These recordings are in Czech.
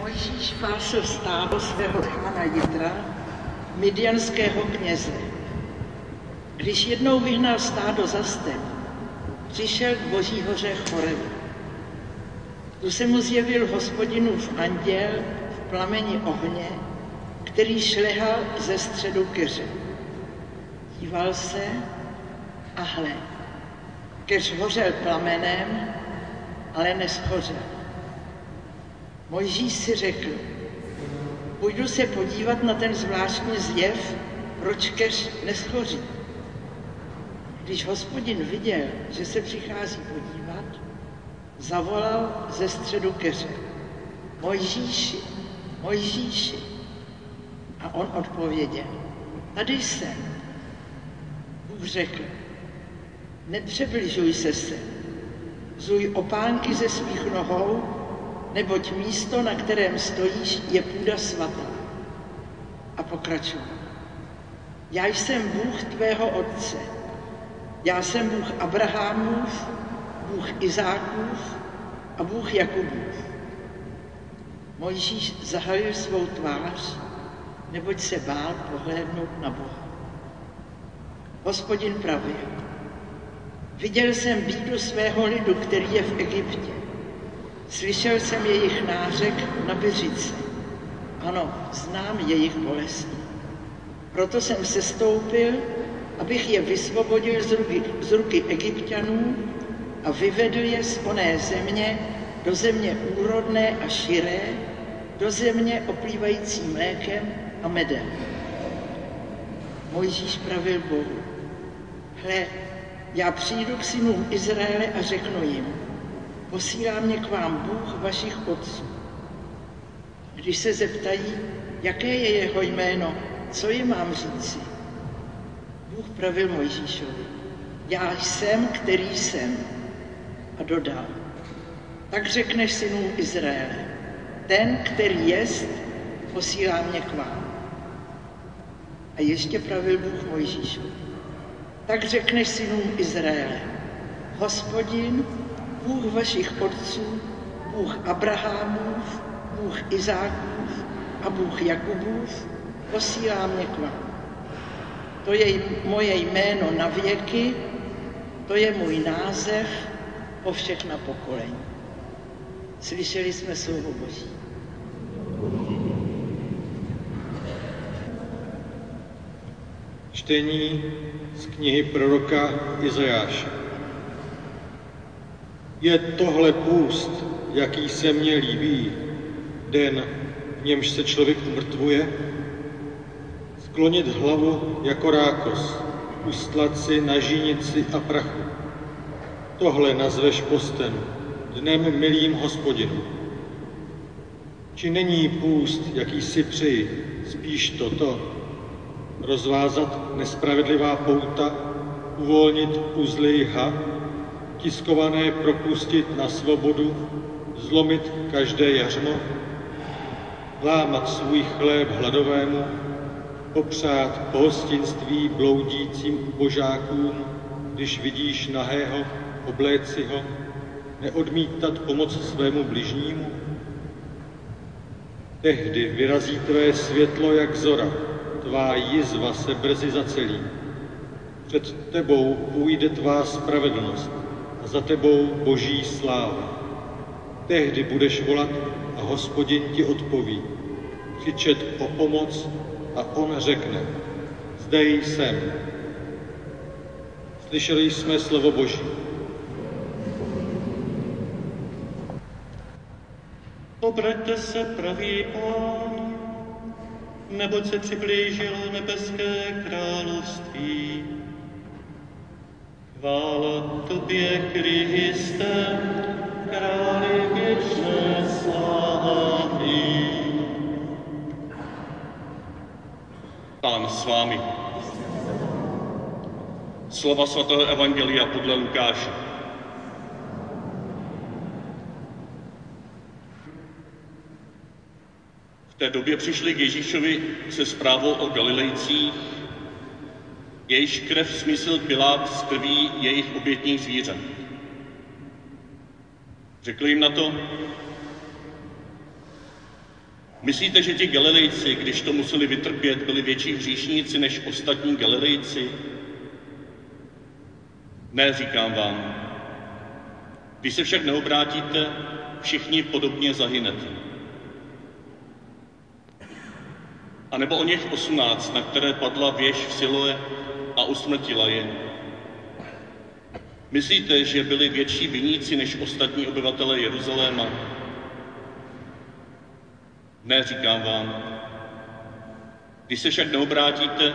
Mojžíš pásl stádo svého chána Jitra, midianského kněze. Když jednou vyhnal stádo za step, přišel k boží hoře Chorevu. Tu se mu zjevil hospodinův anděl v plameni ohně, který šlehal ze středu keře. Díval se a hle, keř hořel plamenem, ale neschořel. Mojžíš si řekl, půjdu se podívat na ten zvláštní zjev, proč keř neschoří. Když hospodin viděl, že se přichází podívat, zavolal ze středu keře. Mojžíši, Mojžíši. A on odpověděl, tady jsem. Bůh řekl, nepřebližuj se se, zuj opánky ze svých nohou, neboť místo, na kterém stojíš, je půda svatá. A pokračoval. Já jsem Bůh tvého otce, já jsem Bůh Abrahamův, Bůh Izákův a Bůh Jakubův. Mojžíš zahalil svou tvář, neboť se bál pohlédnout na Boha. Hospodin pravil, viděl jsem bídu svého lidu, který je v Egyptě. Slyšel jsem jejich nářek na Beřici. Ano, znám jejich bolesti. Proto jsem se stoupil abych je vysvobodil z ruky, z ruky egyptianů a vyvedl je z oné země do země úrodné a širé, do země oplývající mlékem a medem. Mojžíš pravil Bohu, hle, já přijdu k synům Izraele a řeknu jim, posílá mě k vám Bůh vašich otců. Když se zeptají, jaké je jeho jméno, co jim mám říci? Bůh pravil Mojžíšovi, já jsem, který jsem. A dodal, tak řekneš synům Izraele, ten, který jest, posílá mě k vám. A ještě pravil Bůh Mojžíšovi, tak řekneš synům Izraele, hospodin, Bůh vašich otců, Bůh Abrahamův, Bůh Izákův a Bůh Jakubův, posílá mě k vám. To je moje jméno na věky, to je můj název po všechna pokolení. Slyšeli jsme slovo Boží. Čtení z knihy proroka Izajáše. Je tohle půst, jaký se mně líbí, den, v němž se člověk umrtvuje? sklonit hlavu jako rákos, ustlat si na žínici a prachu. Tohle nazveš postem, dnem milým hospodinu. Či není půst, jaký si přeji, spíš toto, rozvázat nespravedlivá pouta, uvolnit uzly jha, tiskované propustit na svobodu, zlomit každé jařmo, lámat svůj chléb hladovému, popřát pohostinství bloudícím ubožákům, když vidíš nahého, obléci ho, neodmítat pomoc svému bližnímu? Tehdy vyrazí tvé světlo jak zora, tvá jizva se brzy zacelí. Před tebou půjde tvá spravedlnost za tebou boží sláva. Tehdy budeš volat a hospodin ti odpoví. Křičet o pomoc a on řekne, zde jsem. Slyšeli jsme slovo Boží. Obraťte se, pravý pán, neboť se přiblížilo nebeské království. Chvála tobě, Kriste, králi věčné slávy. Pán s vámi. Slova svatého Evangelia podle Lukáše. V té době přišli k Ježíšovi se zprávou o Galilejcích, jejíž krev smysl Pilát z krví jejich obětních zvířat. Řekl jim na to, Myslíte, že ti Galilejci, když to museli vytrpět, byli větší hříšníci než ostatní Galilejci? Ne, říkám vám. Když se však neobrátíte, všichni podobně zahynete. A nebo o něch osmnáct, na které padla věž v Siloe a usmrtila je. Myslíte, že byli větší viníci než ostatní obyvatele Jeruzaléma? Ne, říkám vám. Když se však neobrátíte,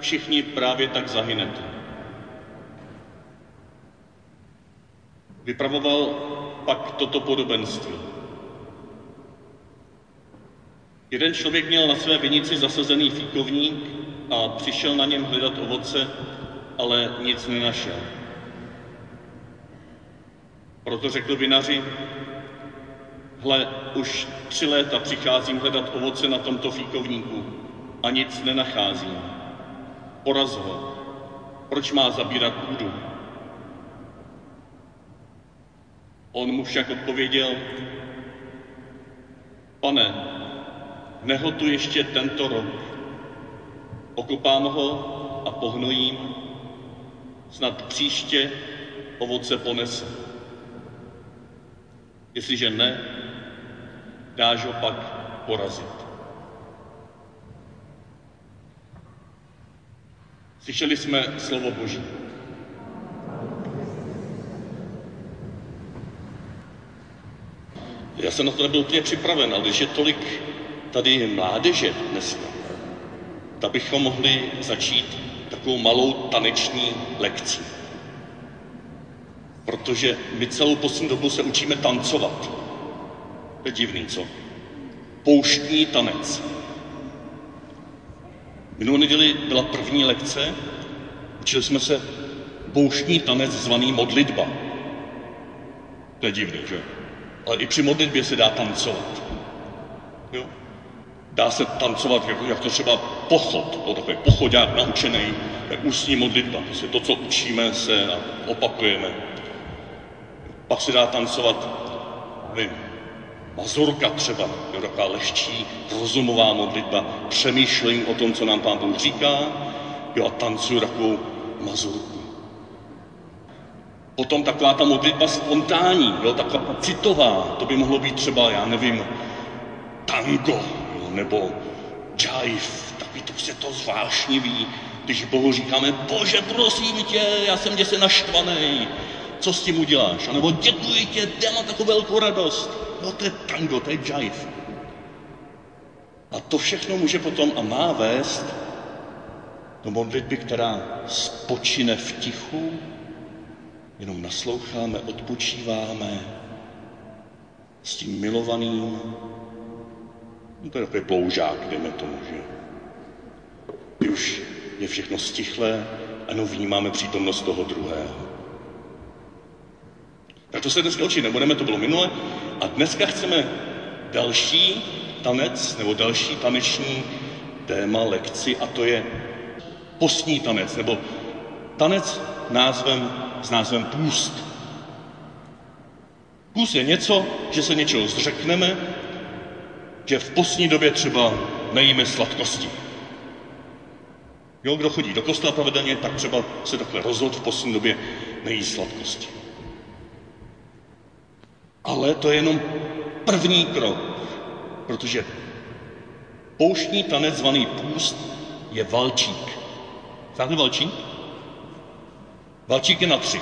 všichni právě tak zahynete. Vypravoval pak toto podobenství. Jeden člověk měl na své vinici zasazený fíkovník a přišel na něm hledat ovoce, ale nic nenašel. Proto řekl vinaři, hle, už tři léta přicházím hledat ovoce na tomto fíkovníku a nic nenacházím. Poraz ho. Proč má zabírat půdu? On mu však odpověděl, pane, nehotu ještě tento rok. Okopám ho a pohnojím, snad příště ovoce ponese. Jestliže ne, dáš ho pak porazit. Slyšeli jsme slovo Boží. Já jsem na to nebyl úplně připraven, ale když je tolik tady mládeže dneska, tak bychom mohli začít takovou malou taneční lekcí. Protože my celou poslední dobu se učíme tancovat. To je divný, co? Pouštní tanec. Minulou neděli byla první lekce, učili jsme se pouštní tanec zvaný modlitba. To je divný, že? Ale i při modlitbě se dá tancovat. Jo? Dá se tancovat, jak, jak to třeba pochod, to takový pochodák naučený, jak ústní modlitba. Prostě to, co učíme se a opakujeme. Pak se dá tancovat, nevím, mazurka třeba, jo, taková lehčí, rozumová modlitba, přemýšlím o tom, co nám Pán Bůh říká, jo, a tancuju takovou mazurku. Potom taková ta modlitba spontánní, jo, taková citová, to by mohlo být třeba, já nevím, tango, jo, nebo jive, to prostě to zvláštnivý, když Bohu říkáme, bože, prosím tě, já jsem děse naštvaný, co s tím uděláš? A nebo děkuji tě, já mám takovou velkou radost. No to je tango, to je jive. A to všechno může potom a má vést do modlitby, která spočine v tichu, jenom nasloucháme, odpočíváme s tím milovaným. No to je takový ploužák, jdeme tomu, že už je všechno stichlé a jenom vnímáme přítomnost toho druhého. Tak to se dneska učit nebudeme, to bylo minule. A dneska chceme další tanec, nebo další taneční téma, lekci, a to je postní tanec, nebo tanec názvem, s názvem půst. Půst je něco, že se něčeho zřekneme, že v postní době třeba nejíme sladkosti. Jo, kdo chodí do kostela pravidelně, tak třeba se takhle rozhod v postní době nejí sladkosti. Ale to je jenom první krok, protože pouštní tanec zvaný půst je valčík. Znáte valčík? Valčík je na tři.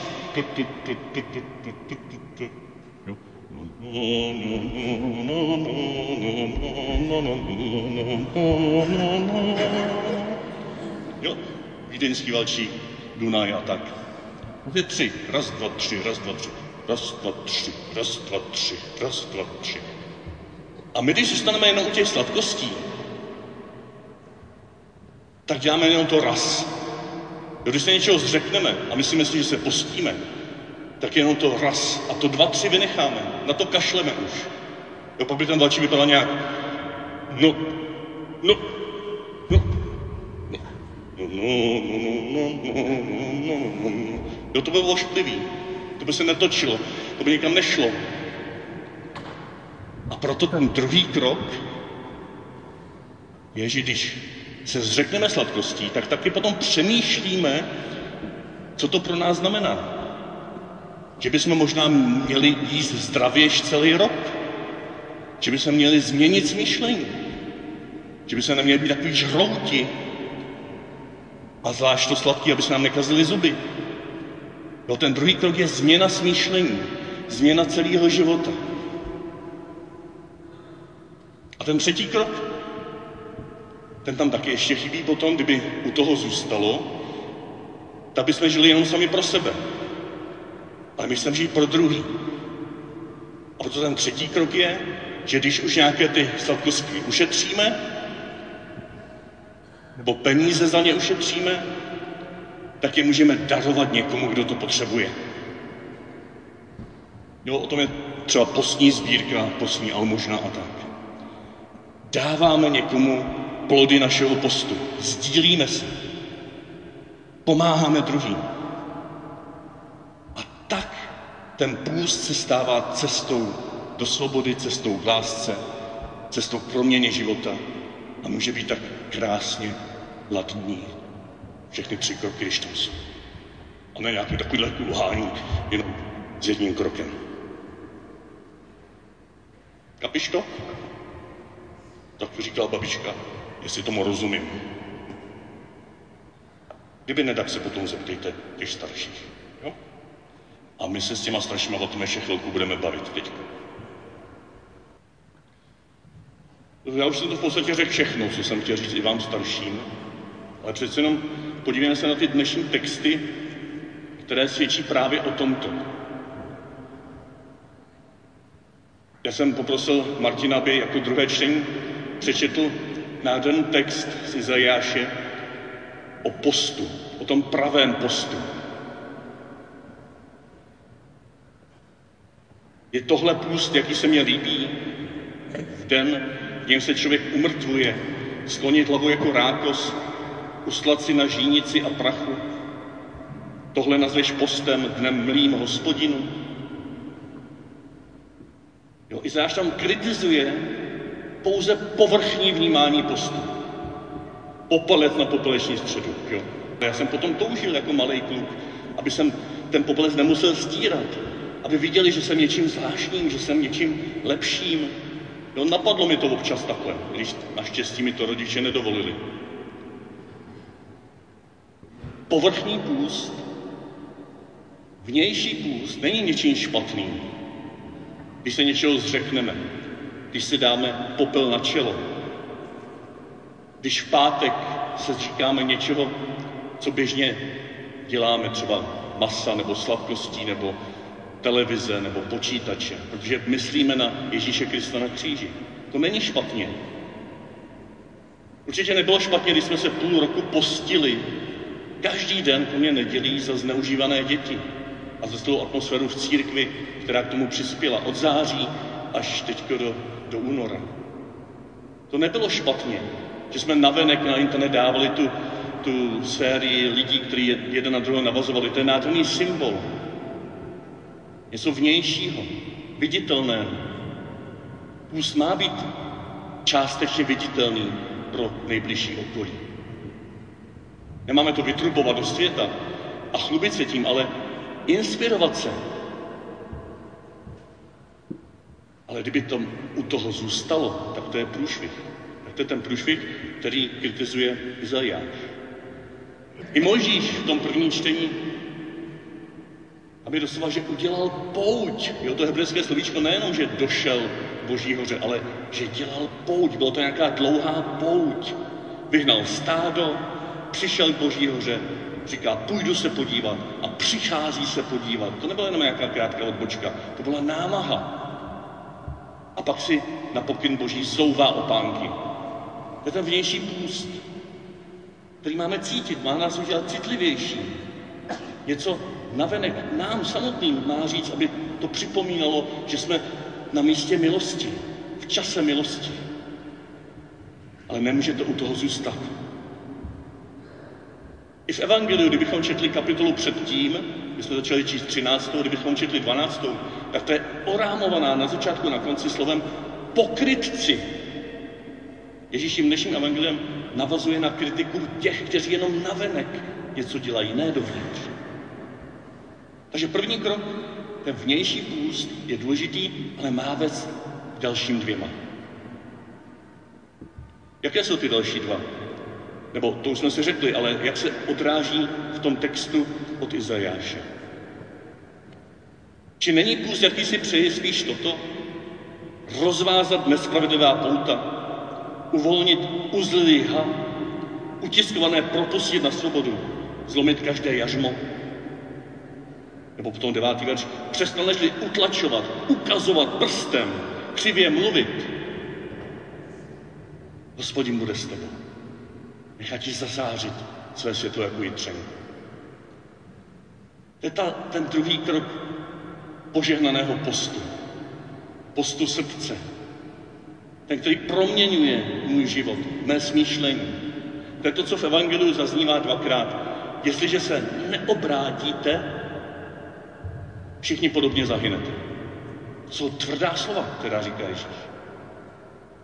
Jo, vídeňský valčík, Dunaj a tak. Je tři. Raz, dva, tři, raz, dva, tři. Raz, dva, tři, raz, dva, tři, raz, dva, tři. A my, když zůstaneme jenom u těch sladkostí, tak děláme jenom to raz. Jo, když se něčeho zřekneme a myslíme si, že se postíme, tak jenom to raz. A to dva, tři vynecháme. Na to kašleme už. Jo, pak by ten další vypadal nějak, no, no, no, no, no, no, no, no, no, no. Jo, to bylo ošklivý. To by se netočilo, to by nikam nešlo. A proto ten druhý krok je, že když se zřekneme sladkostí, tak taky potom přemýšlíme, co to pro nás znamená. Že bychom možná měli jíst zdravějš celý rok. Že bychom měli změnit smýšlení. Že bychom neměli být takový žrouti. A zvlášť to sladký, aby se nám nekazily zuby. No ten druhý krok je změna smýšlení. Změna celého života. A ten třetí krok, ten tam taky ještě chybí potom, kdyby u toho zůstalo, tak bychom žili jenom sami pro sebe. Ale my chceme žít pro druhý. A proto ten třetí krok je, že když už nějaké ty sladkosti ušetříme, nebo peníze za ně ušetříme, tak je můžeme darovat někomu, kdo to potřebuje. Jo, o tom je třeba postní sbírka, postní almužna a tak. Dáváme někomu plody našeho postu. Sdílíme se. Pomáháme druhým. A tak ten půst se stává cestou do svobody, cestou k lásce, cestou k proměně života a může být tak krásně ladný. Všechny tři kroky, když tam jsou. A ne nějaký takovýhle kulhání, jenom s jedním krokem. Kapiš to? Tak to říkala babička, jestli tomu rozumím. Kdyby ne, tak se potom zeptejte těch starších. Jo? A my se s těma staršíma o tom ještě chvilku budeme bavit teď. Já už jsem to v podstatě řekl všechno, co jsem chtěl říct i vám starším, ale přece jenom podívejme se na ty dnešní texty, které svědčí právě o tomto. Já jsem poprosil Martina, aby jako druhé čtení přečetl nádherný text z Izajáše o postu, o tom pravém postu. Je tohle půst, jaký se mě líbí, v den, něm se člověk umrtvuje, sklonit hlavu jako rákos, uslat si na žínici a prachu. Tohle nazveš postem dnem mlým hospodinu. Jo, Izáš tam kritizuje pouze povrchní vnímání postu. Popelec na popeleční středu. Jo. Já jsem potom toužil jako malý kluk, aby jsem ten popelec nemusel stírat. Aby viděli, že jsem něčím zvláštním, že jsem něčím lepším. Jo, napadlo mi to občas takhle, když naštěstí mi to rodiče nedovolili. Povrchní půst, vnější půst není něčím špatným, když se něčeho zřekneme když si dáme popel na čelo, když v pátek se zříkáme něčeho, co běžně děláme, třeba masa nebo sladkostí nebo televize nebo počítače, protože myslíme na Ježíše Krista na kříži. To není špatně. Určitě nebylo špatně, když jsme se půl roku postili každý den, kromě nedělí, za zneužívané děti a za celou atmosféru v církvi, která k tomu přispěla od září až teďko do do února. To nebylo špatně, že jsme navenek na internet dávali tu, tu sérii lidí, kteří jeden na druhého navazovali. To je nádherný symbol. Něco vnějšího, viditelného. Půst má být částečně viditelný pro nejbližší okolí. Nemáme to vytrubovat do světa a chlubit se tím, ale inspirovat se Ale kdyby to u toho zůstalo, tak to je průšvih. Tak to je ten průšvih, který kritizuje Izajáš. I Možíš v tom prvním čtení, aby doslova, že udělal pouť. Jo, to hebrejské slovíčko nejenom, že došel k Boží hoře, ale že dělal pouť. Bylo to nějaká dlouhá pouť. Vyhnal stádo, přišel k Boží hoře, říká, půjdu se podívat a přichází se podívat. To nebyla jenom nějaká krátká odbočka, to byla námaha. A pak si na pokyn boží zouvá opánky. To je ten vnější půst, který máme cítit, má nás udělat citlivější. Něco navenek nám samotným má říct, aby to připomínalo, že jsme na místě milosti, v čase milosti. Ale nemůže to u toho zůstat. I v Evangeliu, kdybychom četli kapitolu předtím, my jsme začali číst 13. kdybychom četli 12. tak to je orámovaná na začátku na konci slovem pokrytci. Ježíš tím dnešním evangeliem navazuje na kritiku těch, kteří jenom navenek něco dělají, ne dovnitř. Takže první krok, ten vnější půst je důležitý, ale má vést k dalším dvěma. Jaké jsou ty další dva? Nebo to už jsme si řekli, ale jak se odráží v tom textu od Izajáše? Či není půst, jaký si přeji, spíš toto? Rozvázat nespravedlivá pouta, uvolnit uzly liha, utiskované propustit na svobodu, zlomit každé jařmo. Nebo potom devátý verš, přestaneš-li utlačovat, ukazovat prstem, křivě mluvit, hospodin bude s tebou. Nechá ti zasářit své světlo jako jitřen. To je ta, ten druhý krok požehnaného postu. Postu srdce. Ten, který proměňuje můj život, mé smýšlení. To je to, co v Evangeliu zaznívá dvakrát. Jestliže se neobrátíte, všichni podobně zahynete. Jsou tvrdá slova, která říká Ježíš.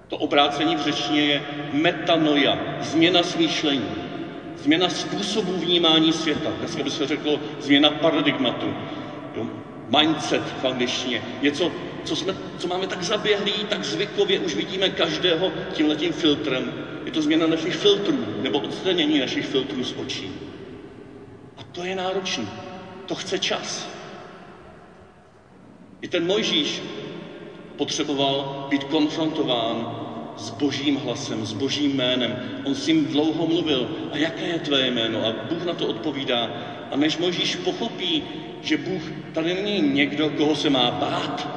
To obrácení v řečtině je metanoia, změna smýšlení, změna způsobu vnímání světa. Dneska by se řeklo změna paradigmatu, jo? mindset v angličtině. Něco, co, jsme, co máme tak zaběhlý, tak zvykově už vidíme každého tímhletím filtrem. Je to změna našich filtrů, nebo odstranění našich filtrů z očí. A to je náročné. To chce čas. I ten Mojžíš potřeboval být konfrontován s božím hlasem, s božím jménem. On s ním dlouho mluvil. A jaké je tvé jméno? A Bůh na to odpovídá. A než Mojžíš pochopí, že Bůh tady není někdo, koho se má bát,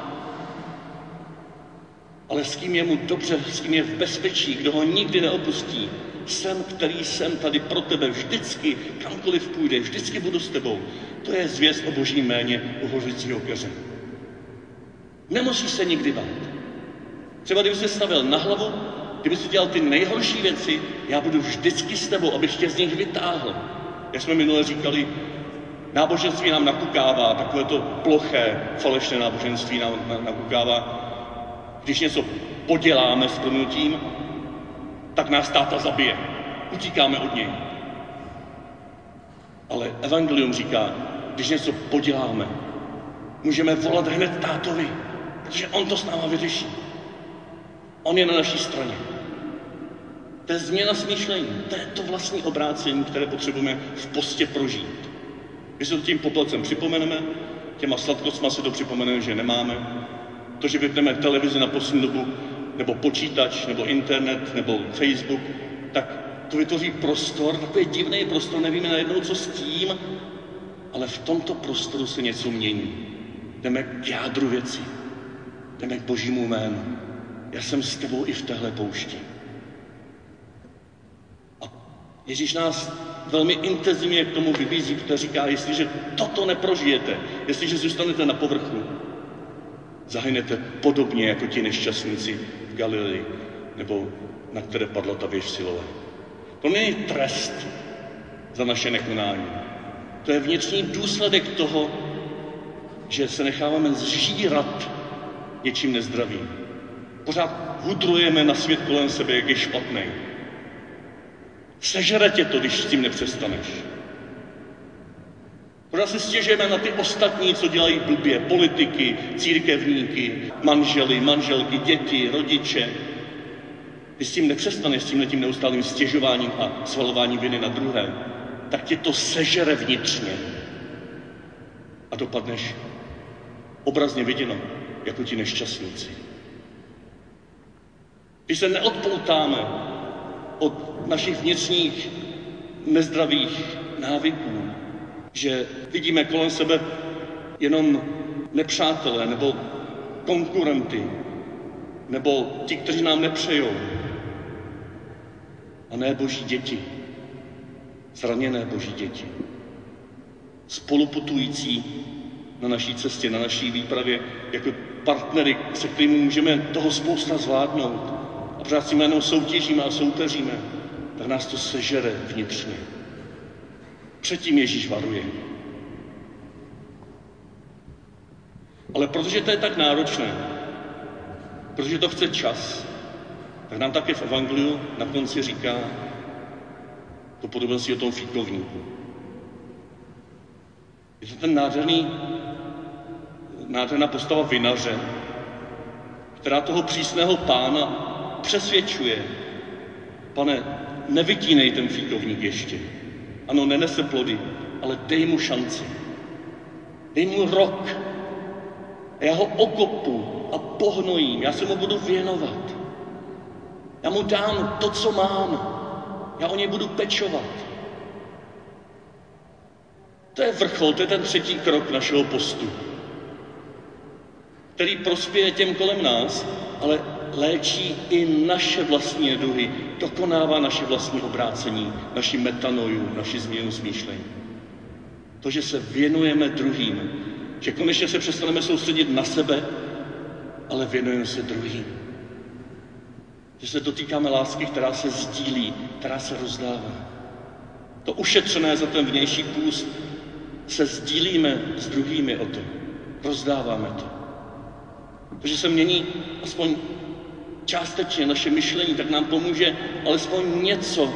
ale s kým je mu dobře, s kým je v bezpečí, kdo ho nikdy neopustí. Jsem, který jsem tady pro tebe vždycky, kamkoliv půjde, vždycky budu s tebou. To je zvěst o boží jméně u hořícího keře. Nemusíš se nikdy bát. Třeba kdyby se stavil na hlavu, kdyby si dělal ty nejhorší věci, já budu vždycky s tebou, abych tě z nich vytáhl. Jak jsme minule říkali, náboženství nám nakukává, takové to ploché, falešné náboženství nám nakukává. Když něco poděláme s pronutím, tak nás táta zabije. Utíkáme od něj. Ale Evangelium říká, když něco poděláme, můžeme volat hned tátovi, protože on to s náma vyřeší. On je na naší straně. To je změna smýšlení, to je to vlastní obrácení, které potřebujeme v postě prožít. My se to tím poplacem připomeneme, těma sladkostma si to připomeneme, že nemáme. To, že vypneme televizi na poslední dobu, nebo počítač, nebo internet, nebo Facebook, tak to vytvoří prostor, takový divný prostor, nevíme najednou, co s tím, ale v tomto prostoru se něco mění. Jdeme k jádru věci, jdeme k božímu jménu. Já jsem s tebou i v téhle poušti. A Ježíš nás velmi intenzivně k tomu vybízí, protože říká, jestliže toto neprožijete, jestliže zůstanete na povrchu, zahynete podobně jako ti nešťastníci v Galilei, nebo na které padla ta věž silové. To není trest za naše nekonání. To je vnitřní důsledek toho, že se necháváme zžírat něčím nezdravým. Pořád hudrujeme na svět kolem sebe, jak je špatný. Sežere tě to, když s tím nepřestaneš. Pořád si stěžujeme na ty ostatní, co dělají blbě, politiky, církevníky, manžely, manželky, děti, rodiče. Když s tím nepřestaneš, s tím tím neustálým stěžováním a svalováním viny na druhé, tak tě to sežere vnitřně. A dopadneš obrazně viděno jako ti nešťastníci. Když se neodpoutáme od našich vnitřních nezdravých návyků, že vidíme kolem sebe jenom nepřátelé nebo konkurenty, nebo ti, kteří nám nepřejou, a ne boží děti, zraněné boží děti, spoluputující na naší cestě, na naší výpravě, jako partnery, se kterými můžeme toho spousta zvládnout, a pořád si jménem soutěžíme a soupeříme, tak nás to sežere vnitřně. Předtím Ježíš varuje. Ale protože to je tak náročné, protože to chce čas, tak nám také v Evangeliu na konci říká to podobenství o tom fíkovníku. Je to ten nádherný, nádherná postava vinaře, která toho přísného pána přesvědčuje, pane, nevytínej ten fíkovník ještě. Ano, nenese plody, ale dej mu šanci. Dej mu rok. A já ho okopu a pohnojím. Já se mu budu věnovat. Já mu dám to, co mám. Já o něj budu pečovat. To je vrchol, to je ten třetí krok našeho postu, který prospěje těm kolem nás, ale léčí i naše vlastní neduhy, dokonává naše vlastní obrácení, naši metanoju, naši změnu smýšlení. To, že se věnujeme druhým, že konečně se přestaneme soustředit na sebe, ale věnujeme se druhým. Že se dotýkáme lásky, která se sdílí, která se rozdává. To ušetřené za ten vnější půst se sdílíme s druhými o to. Rozdáváme to. Protože se mění aspoň částečně naše myšlení, tak nám pomůže alespoň něco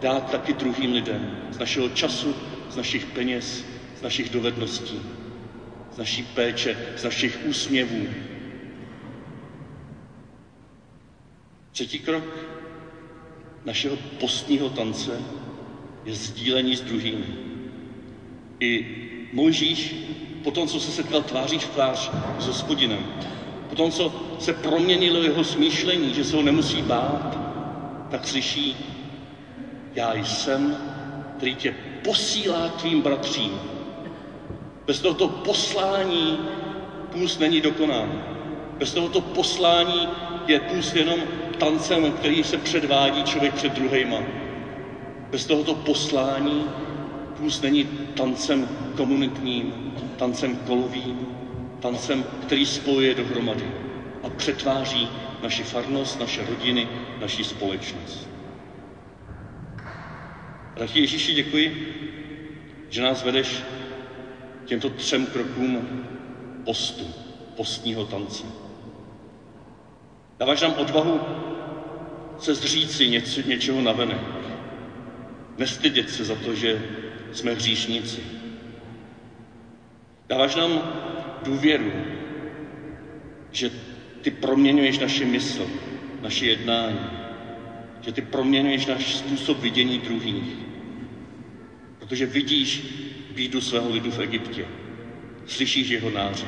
dát taky druhým lidem z našeho času, z našich peněz, z našich dovedností, z naší péče, z našich úsměvů. Třetí krok našeho postního tance je sdílení s druhými. I Mojžíš, po tom, co se setkal tváří v tvář s hospodinem, po tom, co se proměnilo jeho smýšlení, že se ho nemusí bát, tak slyší, já jsem, který tě posílá tvým bratřím. Bez tohoto poslání půst není dokonán. Bez tohoto poslání je půst jenom tancem, který se předvádí člověk před druhýma. Bez tohoto poslání půst není tancem komunitním, tancem kolovým, tancem, který spojuje dohromady a přetváří naši farnost, naše rodiny, naši společnost. Drahý Ježíši, děkuji, že nás vedeš těmto třem krokům postu, postního tance. Dáváš nám odvahu se zříci něco, něčeho navenek. Nestydět se za to, že jsme hříšníci. Dáváš nám důvěru, že ty proměňuješ naše mysl, naše jednání, že ty proměňuješ náš způsob vidění druhých. Protože vidíš bídu svého lidu v Egyptě, slyšíš jeho náře,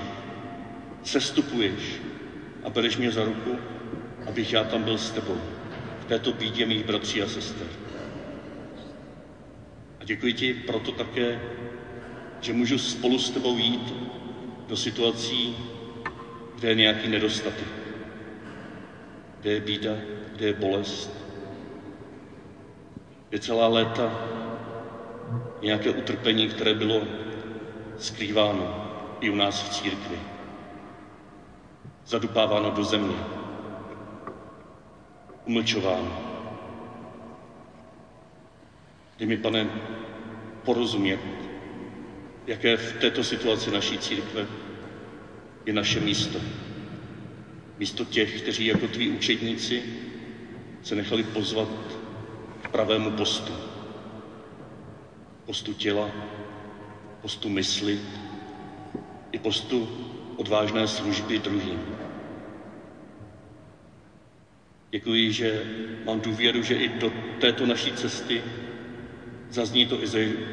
sestupuješ a bereš mě za ruku, abych já tam byl s tebou, v této bídě mých bratří a sester. A děkuji ti proto také, že můžu spolu s tebou jít do situací, kde je nějaký nedostatek, kde je bída, kde je bolest, je celá léta nějaké utrpení, které bylo skrýváno i u nás v církvi, zadupáváno do země, umlčováno. Dej mi, pane, porozumět, jaké v této situaci naší církve je naše místo. Místo těch, kteří jako tví učedníci se nechali pozvat k pravému postu. Postu těla, postu mysli i postu odvážné služby druhým. Děkuji, že mám důvěru, že i do této naší cesty zazní to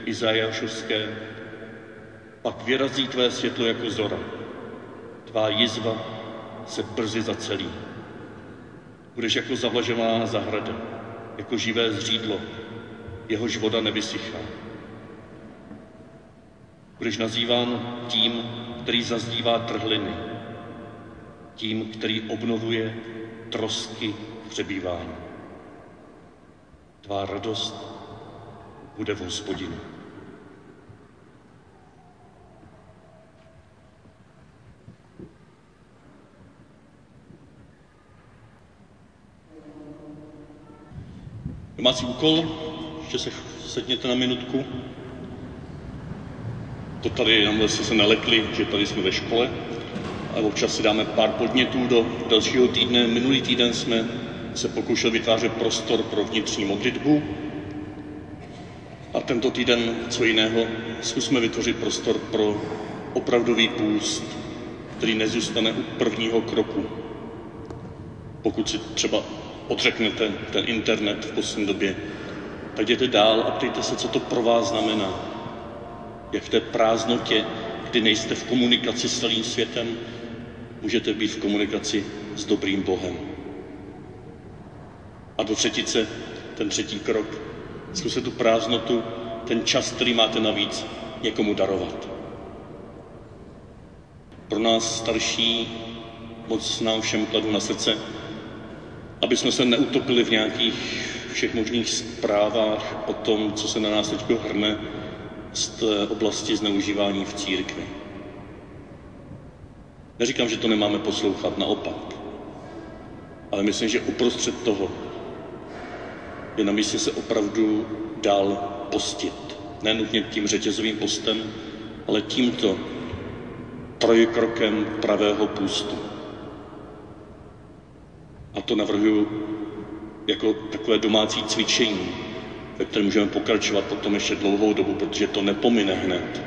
Izajášovské, pak vyrazí tvé světlo jako zora tvá jizva se brzy zacelí. Budeš jako zavlažovaná zahrada, jako živé zřídlo, jehož voda nevysychá. Budeš nazýván tím, který zazdívá trhliny, tím, který obnovuje trosky přebývání. Tvá radost bude v hospodinu. Domácí úkol, ještě se sedněte na minutku. To tady jenom jste se nelekli, že tady jsme ve škole, ale občas si dáme pár podnětů do dalšího týdne. Minulý týden jsme se pokoušel vytvářet prostor pro vnitřní modlitbu. A tento týden, co jiného, zkusme vytvořit prostor pro opravdový půst, který nezůstane u prvního kroku. Pokud si třeba odřeknete ten internet v poslední době, tak jděte dál a ptejte se, co to pro vás znamená. Jak v té prázdnotě, kdy nejste v komunikaci s celým světem, můžete být v komunikaci s dobrým Bohem. A do třetice, ten třetí krok, zkuste tu prázdnotu, ten čas, který máte navíc, někomu darovat. Pro nás starší moc nám všem kladu na srdce, aby jsme se neutopili v nějakých všech možných zprávách o tom, co se na nás teď hrne z té oblasti zneužívání v církvi. Neříkám, že to nemáme poslouchat, naopak. Ale myslím, že uprostřed toho je na místě se opravdu dál postit. Nenutně tím řetězovým postem, ale tímto trojkrokem pravého půstu. A to navrhuji jako takové domácí cvičení, ve kterém můžeme pokračovat potom ještě dlouhou dobu, protože to nepomine hned.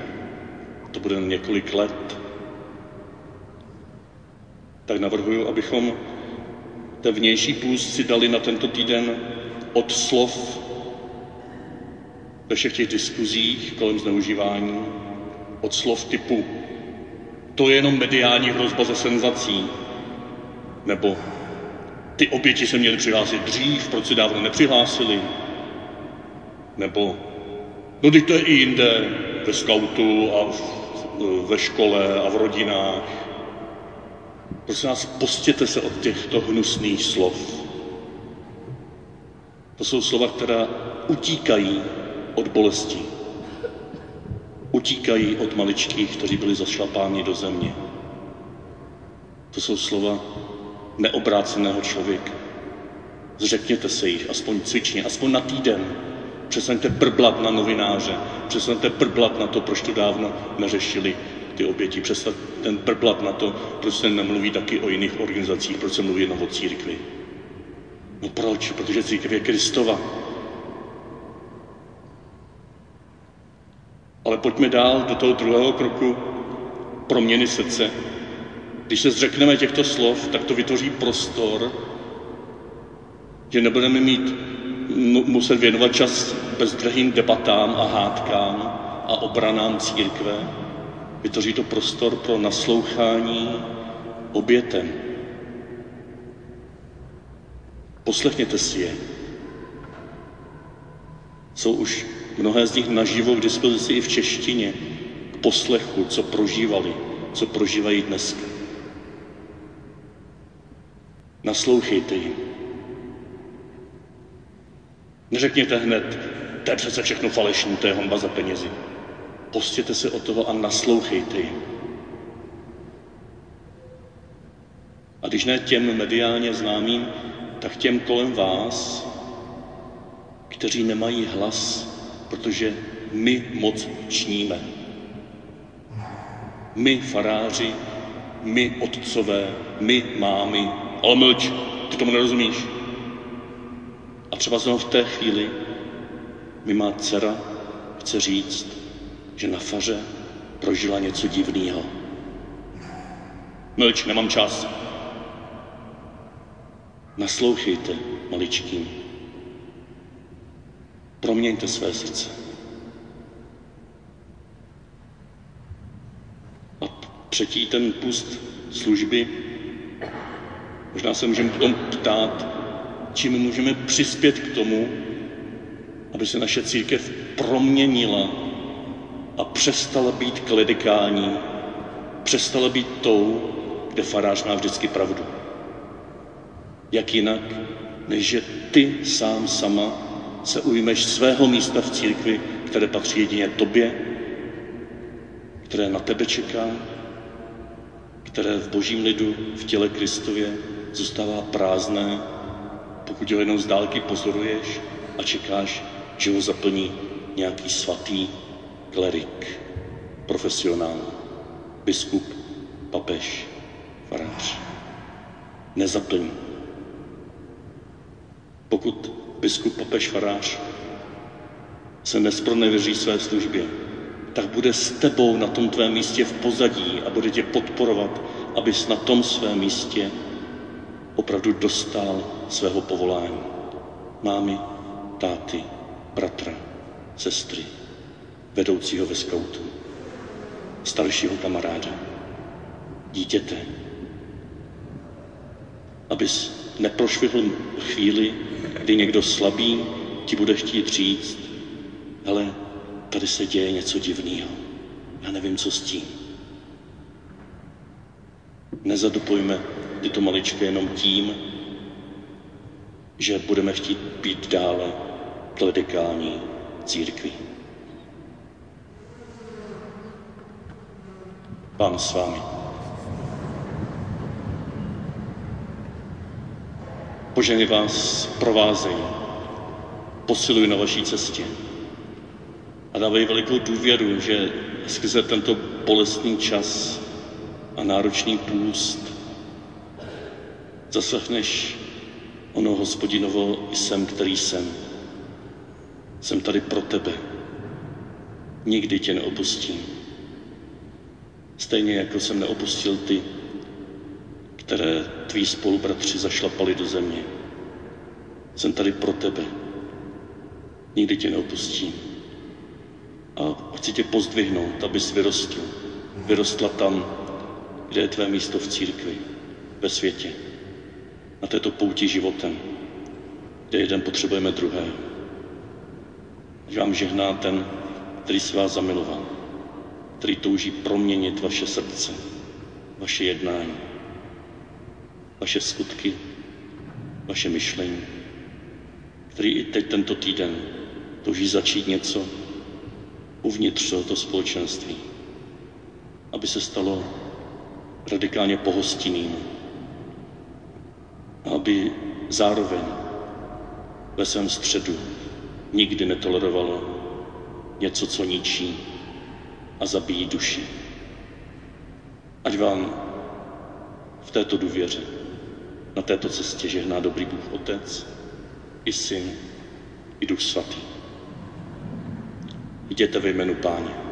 To bude několik let. Tak navrhuji, abychom ten vnější půst si dali na tento týden od slov ve všech těch diskuzích kolem zneužívání, od slov typu to je jenom mediální hrozba ze senzací, nebo ty oběti se měly přihlásit dřív, proč se dávno nepřihlásili? Nebo, no teď to je i jinde, ve skautu a v, ve škole a v rodinách. Prosím vás, postěte se od těchto hnusných slov. To jsou slova, která utíkají od bolesti. Utíkají od maličkých, kteří byli zašlapáni do země. To jsou slova, neobráceného člověka. Zřekněte se jich, aspoň cvičně, aspoň na týden. Přestaňte brblat na novináře, přestaňte brblat na to, proč to dávno neřešili ty oběti. Přestaňte ten brblat na to, proč se nemluví taky o jiných organizacích, proč se mluví jenom o církvi. No proč? Protože církev je Kristova. Ale pojďme dál do toho druhého kroku proměny srdce, když se zřekneme těchto slov, tak to vytvoří prostor, že nebudeme mít muset věnovat čas bezdrahým debatám a hádkám a obranám církve. Vytvoří to prostor pro naslouchání obětem. Poslechněte si je. Jsou už mnohé z nich naživo k dispozici i v češtině, k poslechu, co prožívali, co prožívají dneska. Naslouchejte jim. Neřekněte hned, to je přece všechno falešní, to je honba za penězi. Postěte se o toho a naslouchejte jim. A když ne těm mediálně známým, tak těm kolem vás, kteří nemají hlas, protože my moc čníme. My faráři, my otcové, my mámy, ale mlč, ty tomu nerozumíš. A třeba znovu v té chvíli mi má dcera chce říct, že na faře prožila něco divného. Mlč, nemám čas. Naslouchejte maličkým. Proměňte své srdce. A třetí ten pust služby Možná se můžeme potom ptát, čím můžeme přispět k tomu, aby se naše církev proměnila a přestala být kledikální, přestala být tou, kde farář má vždycky pravdu. Jak jinak, než že ty sám sama se ujmeš svého místa v církvi, které patří jedině tobě, které na tebe čeká, které v božím lidu, v těle Kristově zůstává prázdné, pokud ho jenom z dálky pozoruješ a čekáš, že ho zaplní nějaký svatý klerik, profesionál, biskup, papež, farář. Nezaplní. Pokud biskup papež farář se nespronevěří své službě, tak bude s tebou na tom tvém místě v pozadí a bude tě podporovat, abys na tom svém místě opravdu dostal svého povolání. Mámy, táty, bratra, sestry, vedoucího ve skautu, staršího kamaráda, dítěte, abys neprošvihl chvíli, kdy někdo slabý ti bude chtít říct, ale tady se děje něco divného. Já nevím, co s tím. Nezadupujme tyto maličké jenom tím, že budeme chtít být dále kledekální církví. Pán s vámi. Poženy vás provázejí, posilují na vaší cestě a dávají velikou důvěru, že skrze tento bolestný čas a náročný půst zaslechneš ono hospodinovo jsem, který jsem. Jsem tady pro tebe. Nikdy tě neopustím. Stejně jako jsem neopustil ty, které tví spolubratři zašlapali do země. Jsem tady pro tebe. Nikdy tě neopustím. A chci tě pozdvihnout, abys vyrostl. Vyrostla tam, kde je tvé místo v církvi, ve světě. Na této pouti životem, kde jeden potřebujeme druhého. Ať vám žehná ten, který se vás zamiloval, který touží proměnit vaše srdce, vaše jednání, vaše skutky, vaše myšlení, který i teď tento týden touží začít něco uvnitř tohoto společenství, aby se stalo radikálně pohostinným, aby zároveň ve svém středu nikdy netolerovalo něco, co ničí a zabíjí duši. Ať vám v této důvěře, na této cestě žehná dobrý Bůh Otec, i Syn, i Duch Svatý. Jděte ve jménu Páně.